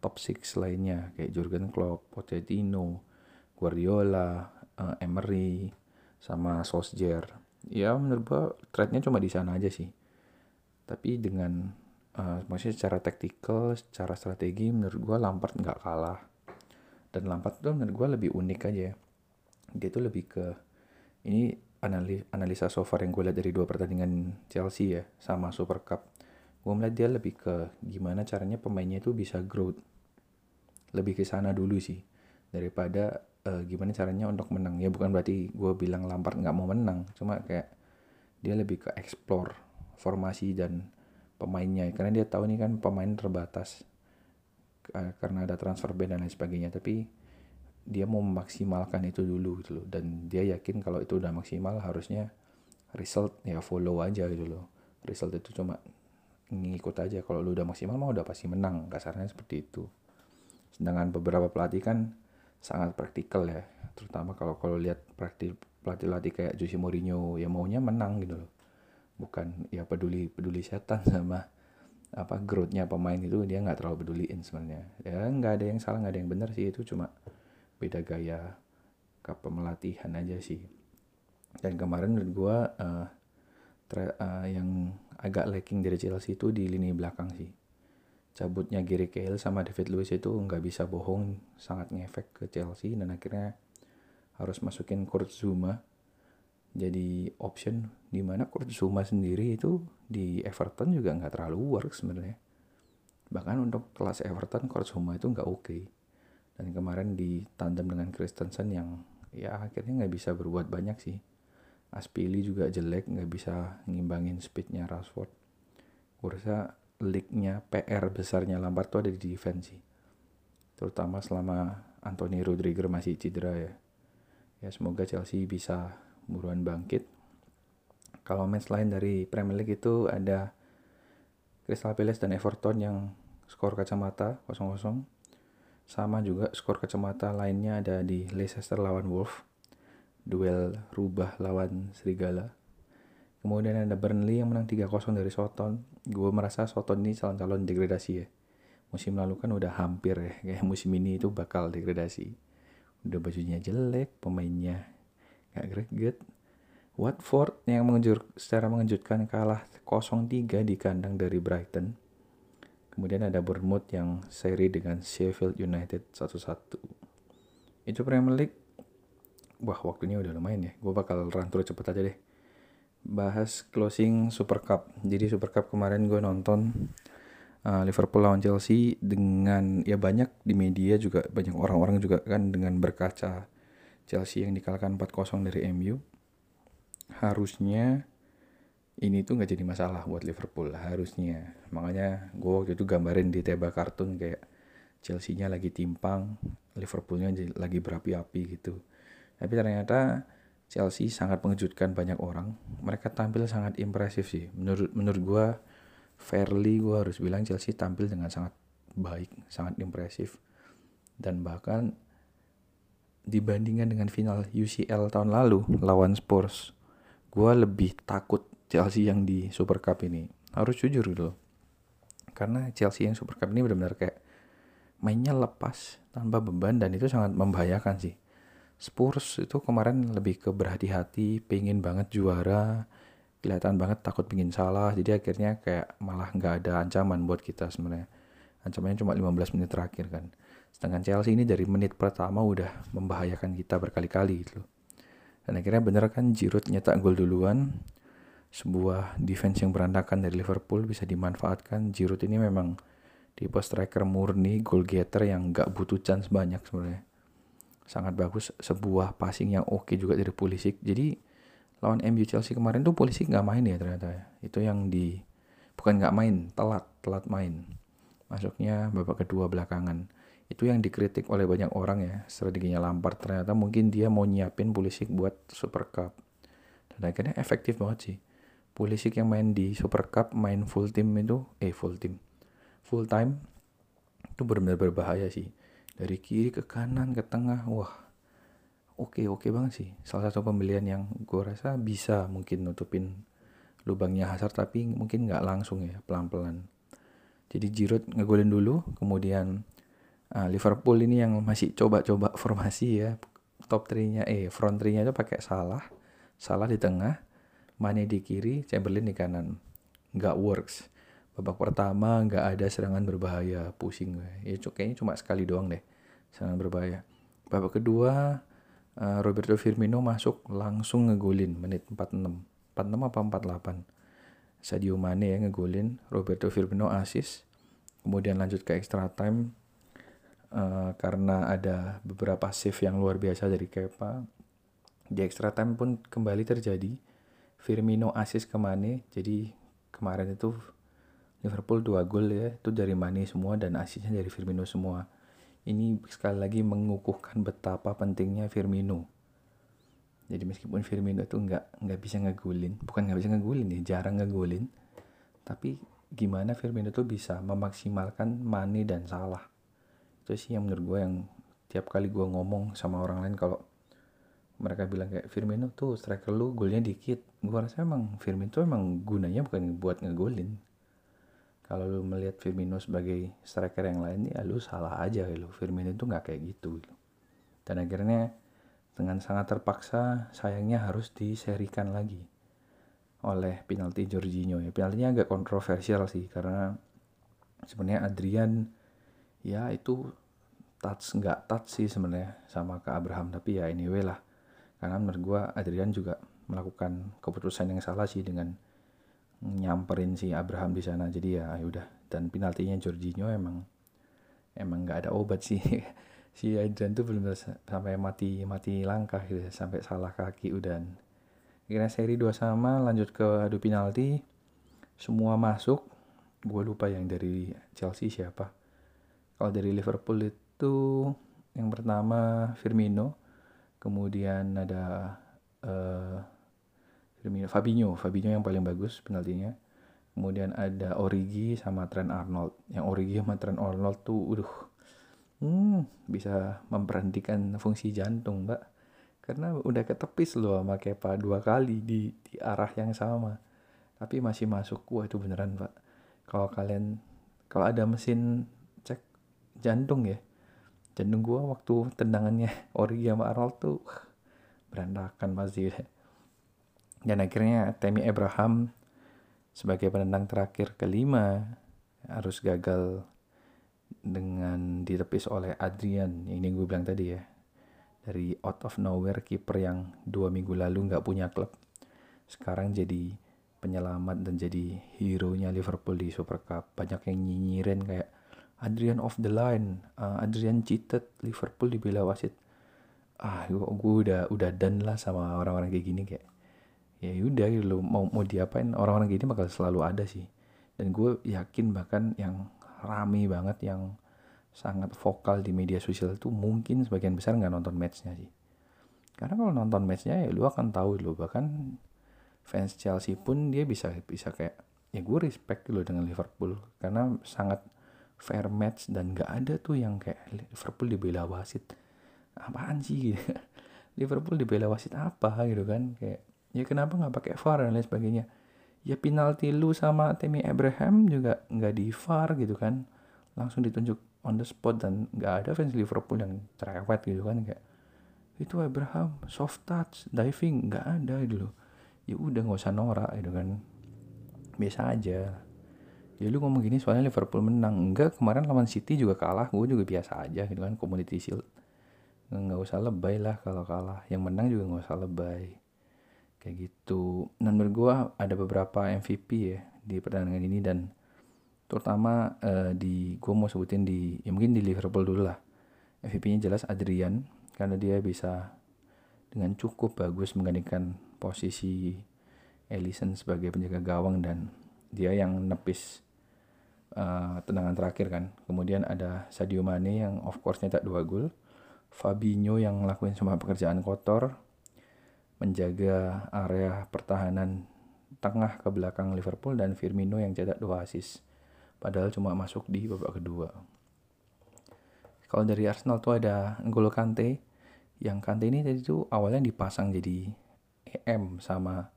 top 6 lainnya kayak Jurgen Klopp, Pochettino, Guardiola, uh, Emery, sama Solskjaer. Ya menurut gue trade cuma di sana aja sih. Tapi dengan uh, maksudnya secara taktikal, secara strategi menurut gue Lampard nggak kalah. Dan Lampard tuh menurut gue lebih unik aja. Dia tuh lebih ke ini analisa so far yang gue lihat dari dua pertandingan Chelsea ya sama Super Cup gue melihat dia lebih ke gimana caranya pemainnya itu bisa growth lebih ke sana dulu sih daripada uh, gimana caranya untuk menang. Ya bukan berarti gue bilang Lampard nggak mau menang cuma kayak dia lebih ke explore formasi dan pemainnya. Karena dia tahu ini kan pemain terbatas karena ada transfer ban dan lain sebagainya. Tapi dia mau memaksimalkan itu dulu gitu loh. Dan dia yakin kalau itu udah maksimal harusnya result ya follow aja gitu loh. Result itu cuma ngikut aja. Kalau lu udah maksimal mah udah pasti menang. Kasarnya seperti itu. Sedangkan beberapa pelatih kan sangat praktikal ya. Terutama kalau kalau lihat praktik pelatih pelatih kayak Jose Mourinho ya maunya menang gitu loh. Bukan ya peduli peduli setan sama apa growthnya pemain itu dia nggak terlalu peduliin sebenarnya. Ya nggak ada yang salah nggak ada yang benar sih. Itu cuma beda gaya kepemelatihan aja sih. Dan kemarin menurut gue uh, uh, yang agak lacking dari Chelsea itu di lini belakang sih. Cabutnya Gary Cahill sama David Luiz itu nggak bisa bohong sangat ngefek ke Chelsea dan akhirnya harus masukin Kurt Zuma jadi option di mana Kurt Zuma sendiri itu di Everton juga nggak terlalu work sebenarnya. Bahkan untuk kelas Everton Kurt Zuma itu nggak oke. okay dan kemarin di tandem dengan Christensen yang ya akhirnya nggak bisa berbuat banyak sih. Aspili juga jelek nggak bisa ngimbangin speednya Rashford. Gue rasa league-nya PR besarnya Lampard tuh ada di defense sih. Terutama selama Anthony Rudiger masih cedera ya. Ya semoga Chelsea bisa buruan bangkit. Kalau match lain dari Premier League itu ada Crystal Palace dan Everton yang skor kacamata 0-0 sama juga skor kacamata lainnya ada di Leicester lawan Wolf. Duel rubah lawan Serigala. kemudian ada Burnley yang menang 3-0 dari Soton. Gue merasa Soton ini calon-calon degradasi ya. Musim lalu kan udah hampir ya kayak musim ini itu bakal degradasi. Udah bajunya jelek pemainnya gak greget. Watford yang mengejut, secara mengejutkan kalah 0-3 di kandang dari Brighton kemudian ada Bournemouth yang seri dengan Sheffield United 1-1 itu Premier League. Wah waktunya udah lumayan ya. Gue bakal run through cepet aja deh. Bahas closing Super Cup. Jadi Super Cup kemarin gue nonton uh, Liverpool lawan Chelsea dengan ya banyak di media juga banyak orang-orang juga kan dengan berkaca Chelsea yang dikalahkan 4-0 dari MU harusnya ini tuh nggak jadi masalah buat Liverpool harusnya makanya gue waktu itu gambarin di teba kartun kayak Chelsea-nya lagi timpang Liverpoolnya lagi berapi-api gitu tapi ternyata Chelsea sangat mengejutkan banyak orang. Mereka tampil sangat impresif sih. Menurut menurut gue, fairly gue harus bilang Chelsea tampil dengan sangat baik, sangat impresif. Dan bahkan dibandingkan dengan final UCL tahun lalu lawan Spurs, gue lebih takut Chelsea yang di Super Cup ini. Harus jujur gitu Karena Chelsea yang Super Cup ini benar-benar kayak mainnya lepas tanpa beban dan itu sangat membahayakan sih Spurs itu kemarin lebih ke berhati-hati, pengen banget juara, kelihatan banget takut pingin salah, jadi akhirnya kayak malah nggak ada ancaman buat kita sebenarnya. Ancamannya cuma 15 menit terakhir kan. Sedangkan Chelsea ini dari menit pertama udah membahayakan kita berkali-kali gitu. Dan akhirnya bener kan Giroud nyetak gol duluan, sebuah defense yang berantakan dari Liverpool bisa dimanfaatkan. Giroud ini memang tipe striker murni, goal getter yang nggak butuh chance banyak sebenarnya. Sangat bagus sebuah passing yang oke juga dari Pulisic. Jadi lawan MU Chelsea kemarin tuh Pulisic nggak main ya ternyata ya. itu yang di bukan nggak main telat telat main. Masuknya babak kedua belakangan. Itu yang dikritik oleh banyak orang ya strateginya Lampard. Ternyata mungkin dia mau nyiapin Pulisic buat Super Cup. Dan akhirnya efektif banget sih Pulisic yang main di Super Cup main full team itu eh full team full time itu benar-benar berbahaya sih. Dari kiri ke kanan ke tengah wah oke oke banget sih. Salah satu pembelian yang gue rasa bisa mungkin nutupin lubangnya Hazard tapi mungkin nggak langsung ya pelan-pelan. Jadi Giroud ngegolin dulu kemudian uh, Liverpool ini yang masih coba-coba formasi ya top 3-nya eh front 3-nya itu pakai salah salah di tengah Mane di kiri Chamberlain di kanan. Nggak works. Babak pertama nggak ada serangan berbahaya. Pusing gue. Ya kayaknya cuma sekali doang deh serangan berbahaya. Babak kedua uh, Roberto Firmino masuk langsung ngegolin menit 46 46 apa 48 Sadio Mane ya ngegolin Roberto Firmino asis kemudian lanjut ke extra time uh, karena ada beberapa save yang luar biasa dari Kepa. Di extra time pun kembali terjadi Firmino asis ke Mane. Jadi kemarin itu Liverpool dua gol ya itu dari Mane semua dan asisnya dari Firmino semua. Ini sekali lagi mengukuhkan betapa pentingnya Firmino. Jadi meskipun Firmino itu nggak nggak bisa ngegulin bukan nggak bisa ngegulin ya jarang ngegulin tapi gimana Firmino tuh bisa memaksimalkan Mane dan Salah? Itu sih yang menurut gue yang tiap kali gue ngomong sama orang lain kalau mereka bilang kayak Firmino tuh striker lu golnya dikit. Gue rasa emang Firmino tuh emang gunanya bukan buat ngegolin. Kalau lu melihat Firmino sebagai striker yang lain ya lu salah aja lu. Firmino itu nggak kayak gitu. Dan akhirnya dengan sangat terpaksa sayangnya harus diserikan lagi oleh penalti Jorginho ya. Penaltinya agak kontroversial sih karena sebenarnya Adrian ya itu touch nggak touch sih sebenarnya sama ke Abraham. Tapi ya anyway lah karena menurut gue Adrian juga melakukan keputusan yang salah sih dengan nyamperin si Abraham di sana. Jadi ya, ya udah. Dan penaltinya Jorginho emang emang nggak ada obat sih. Si Adrian tuh belum sampai mati mati langkah gitu ya, sampai salah kaki udah. Kira seri dua sama lanjut ke adu penalti. Semua masuk. Gue lupa yang dari Chelsea siapa. Kalau dari Liverpool itu yang pertama Firmino kemudian ada uh, Fabinho, Fabinho yang paling bagus penaltinya. Kemudian ada Origi sama Trent Arnold. Yang Origi sama Trent Arnold tuh, udah, hmm, bisa memberhentikan fungsi jantung, mbak. karena udah ketepis loh sama Kepa dua kali di, di arah yang sama tapi masih masuk wah itu beneran pak kalau kalian kalau ada mesin cek jantung ya jantung gua waktu tendangannya Origi sama Arnold tuh berantakan pasti. Dan akhirnya Temi Abraham sebagai penendang terakhir kelima harus gagal dengan ditepis oleh Adrian. Ini gue bilang tadi ya. Dari out of nowhere kiper yang dua minggu lalu nggak punya klub sekarang jadi penyelamat dan jadi hero nya Liverpool di Super Cup. Banyak yang nyinyirin kayak Adrian off the line uh, Adrian cheated Liverpool dibela wasit. Ah gue, udah udah done lah sama orang-orang kayak gini kayak ya udah gitu lo mau mau diapain orang-orang gini bakal selalu ada sih. Dan gue yakin bahkan yang rame banget yang sangat vokal di media sosial itu mungkin sebagian besar nggak nonton matchnya sih. Karena kalau nonton matchnya ya lu akan tahu lo bahkan fans Chelsea pun dia bisa bisa kayak ya gue respect lo dengan Liverpool. Karena sangat fair match dan nggak ada tuh yang kayak Liverpool dibela wasit. Apaan sih gitu. Liverpool dibela wasit apa gitu kan? Kayak ya kenapa nggak pakai VAR dan lain sebagainya? Ya penalti lu sama Temi Abraham juga nggak di VAR gitu kan? Langsung ditunjuk on the spot dan nggak ada fans Liverpool yang cerewet gitu kan? Kayak itu Abraham soft touch diving nggak ada gitu loh. Ya udah nggak usah norak gitu kan? Biasa aja ya lu ngomong gini soalnya Liverpool menang. Enggak kemarin lawan City juga kalah. Gue juga biasa aja gitu kan Community Shield. Nggak usah lebay lah kalau kalah. Yang menang juga nggak usah lebay. Kayak gitu. Dan menurut gue ada beberapa MVP ya di pertandingan ini dan terutama uh, di gue mau sebutin di ya mungkin di Liverpool dulu lah. MVP-nya jelas Adrian karena dia bisa dengan cukup bagus menggantikan posisi Ellison sebagai penjaga gawang dan dia yang nepis uh, tendangan terakhir kan. Kemudian ada Sadio Mane yang of course nyetak dua gol. Fabinho yang ngelakuin semua pekerjaan kotor. Menjaga area pertahanan tengah ke belakang Liverpool dan Firmino yang cetak dua assist. Padahal cuma masuk di babak kedua. Kalau dari Arsenal tuh ada N'Golo Kante, yang Kante ini tadi tuh awalnya dipasang jadi EM sama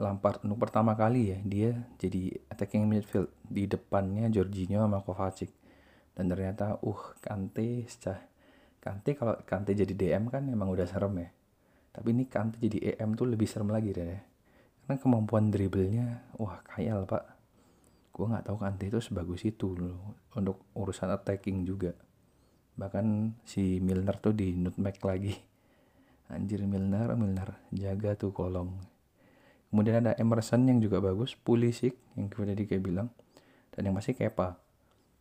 Lampard untuk pertama kali ya dia jadi attacking midfield di depannya Jorginho sama Kovacic. Dan ternyata uh Kante secah Kante kalau Kante jadi DM kan emang udah serem ya. Tapi ini Kante jadi EM tuh lebih serem lagi deh. Karena kemampuan dribblenya wah kayal pak. Gue nggak tahu Kante itu sebagus itu loh untuk urusan attacking juga. Bahkan si Milner tuh di nutmeg lagi. Anjir Milner Milner jaga tuh kolong kemudian ada Emerson yang juga bagus Pulisic yang tadi kayak bilang dan yang masih Kepa.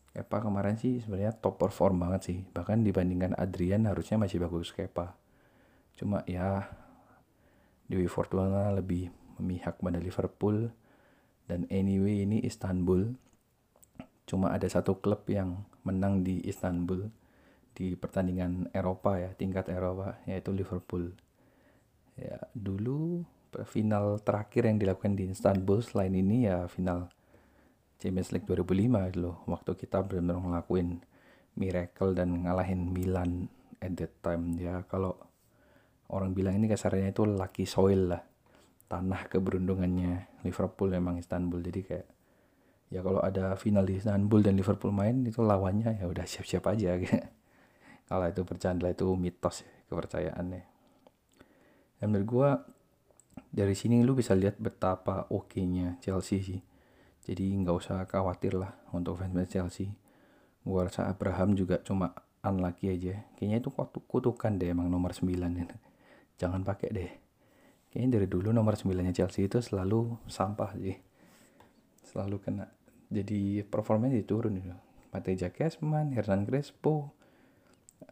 Kepa kemarin sih sebenarnya top perform banget sih bahkan dibandingkan Adrian harusnya masih bagus Kepa. Cuma ya Dewi Fortuna lebih memihak pada Liverpool dan anyway ini Istanbul. Cuma ada satu klub yang menang di Istanbul di pertandingan Eropa ya tingkat Eropa yaitu Liverpool. Ya dulu final terakhir yang dilakukan di Istanbul selain ini ya final Champions League 2005 gitu loh. Waktu kita benar-benar ngelakuin miracle dan ngalahin Milan at that time. Ya kalau orang bilang ini kasarnya itu lucky soil lah. Tanah keberuntungannya Liverpool memang Istanbul. Jadi kayak ya kalau ada final di Istanbul dan Liverpool main itu lawannya ya udah siap-siap aja gitu. kalau itu bercanda itu mitos ya, kepercayaannya. Dan menurut gue dari sini lu bisa lihat betapa oke-nya Chelsea sih. Jadi nggak usah khawatir lah untuk fans Chelsea. Gue rasa Abraham juga cuma unlucky aja. Kayaknya itu kutukan deh emang nomor 9 jangan pakai deh. Kayaknya dari dulu nomor 9 nya Chelsea itu selalu sampah sih. Selalu kena. Jadi performanya diturun gitu Mateja Kesman, Hernan Crespo,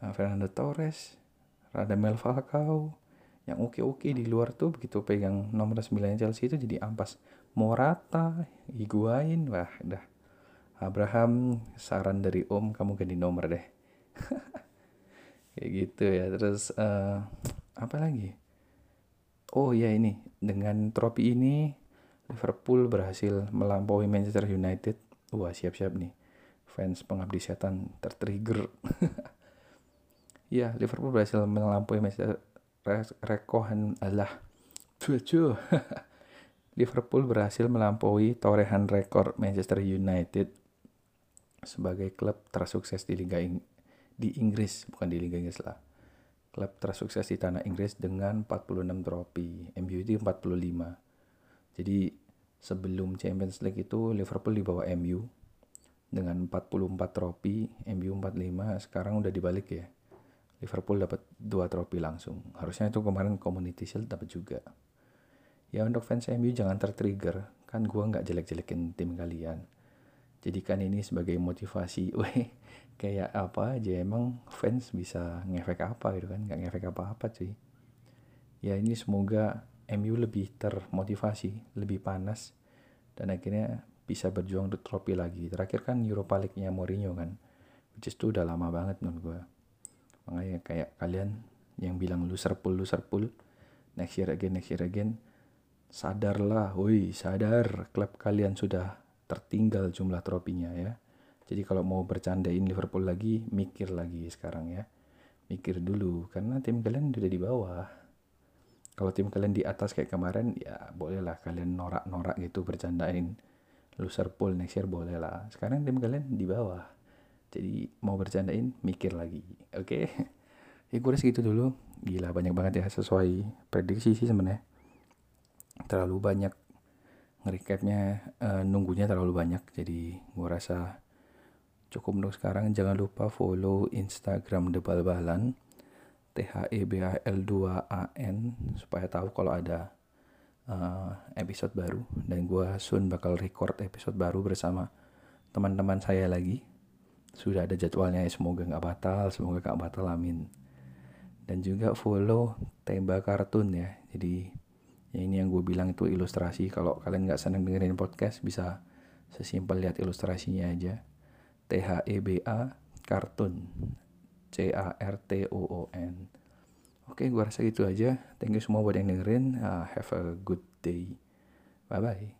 uh, Fernando Torres, Radamel Falcao yang oke-oke di luar tuh begitu pegang nomor 9 nya Chelsea itu jadi ampas Morata, Higuain, wah dah. Abraham saran dari Om kamu ganti nomor deh. Kayak gitu ya. Terus uh, apa lagi? Oh ya ini dengan trofi ini Liverpool berhasil melampaui Manchester United. Wah siap-siap nih. Fans pengabdi setan tertrigger. Ya Liverpool berhasil melampaui Manchester rekohan alah cucu Liverpool berhasil melampaui torehan rekor Manchester United sebagai klub tersukses di Liga Ing di Inggris, bukan di Liga Inggris lah. Klub tersukses di tanah Inggris dengan 46 trofi, MU itu 45. Jadi sebelum Champions League itu Liverpool di bawah MU dengan 44 trofi, MU 45, sekarang udah dibalik ya. Liverpool dapat dua trofi langsung. Harusnya itu kemarin Community Shield dapat juga. Ya untuk fans MU jangan tertrigger, kan gua nggak jelek-jelekin tim kalian. Jadikan ini sebagai motivasi, weh kayak apa aja emang fans bisa ngefek apa gitu kan, nggak ngefek apa-apa cuy. Ya ini semoga MU lebih termotivasi, lebih panas, dan akhirnya bisa berjuang untuk trofi lagi. Terakhir kan Europa League-nya Mourinho kan, which is itu udah lama banget menurut gue makanya kayak kalian yang bilang loser pool loser pool next year again next year again sadarlah woi sadar klub kalian sudah tertinggal jumlah tropinya ya. Jadi kalau mau bercandain Liverpool lagi mikir lagi sekarang ya. Mikir dulu karena tim kalian udah di bawah. Kalau tim kalian di atas kayak kemarin ya bolehlah kalian norak-norak gitu bercandain. Loser pool next year boleh lah. Sekarang tim kalian di bawah jadi mau bercandain mikir lagi. Oke? Okay? ya gue segitu dulu. Gila banyak banget ya sesuai prediksi sih sebenarnya. Terlalu banyak nge-recapnya uh, nunggunya terlalu banyak. Jadi gue rasa cukup untuk sekarang. Jangan lupa follow instagram debal balan t h e b a l 2 a n supaya tahu kalau ada uh, episode baru. Dan gue soon bakal record episode baru bersama teman-teman saya lagi sudah ada jadwalnya ya. Semoga nggak batal semoga nggak batal amin. Dan juga follow tembak kartun ya. Jadi ya ini yang gue bilang itu ilustrasi. Kalau kalian nggak senang dengerin podcast bisa sesimpel lihat ilustrasinya aja. T H E B A kartun. C A R T O O N. Oke gue rasa gitu aja. Thank you semua buat yang dengerin. Uh, have a good day. Bye bye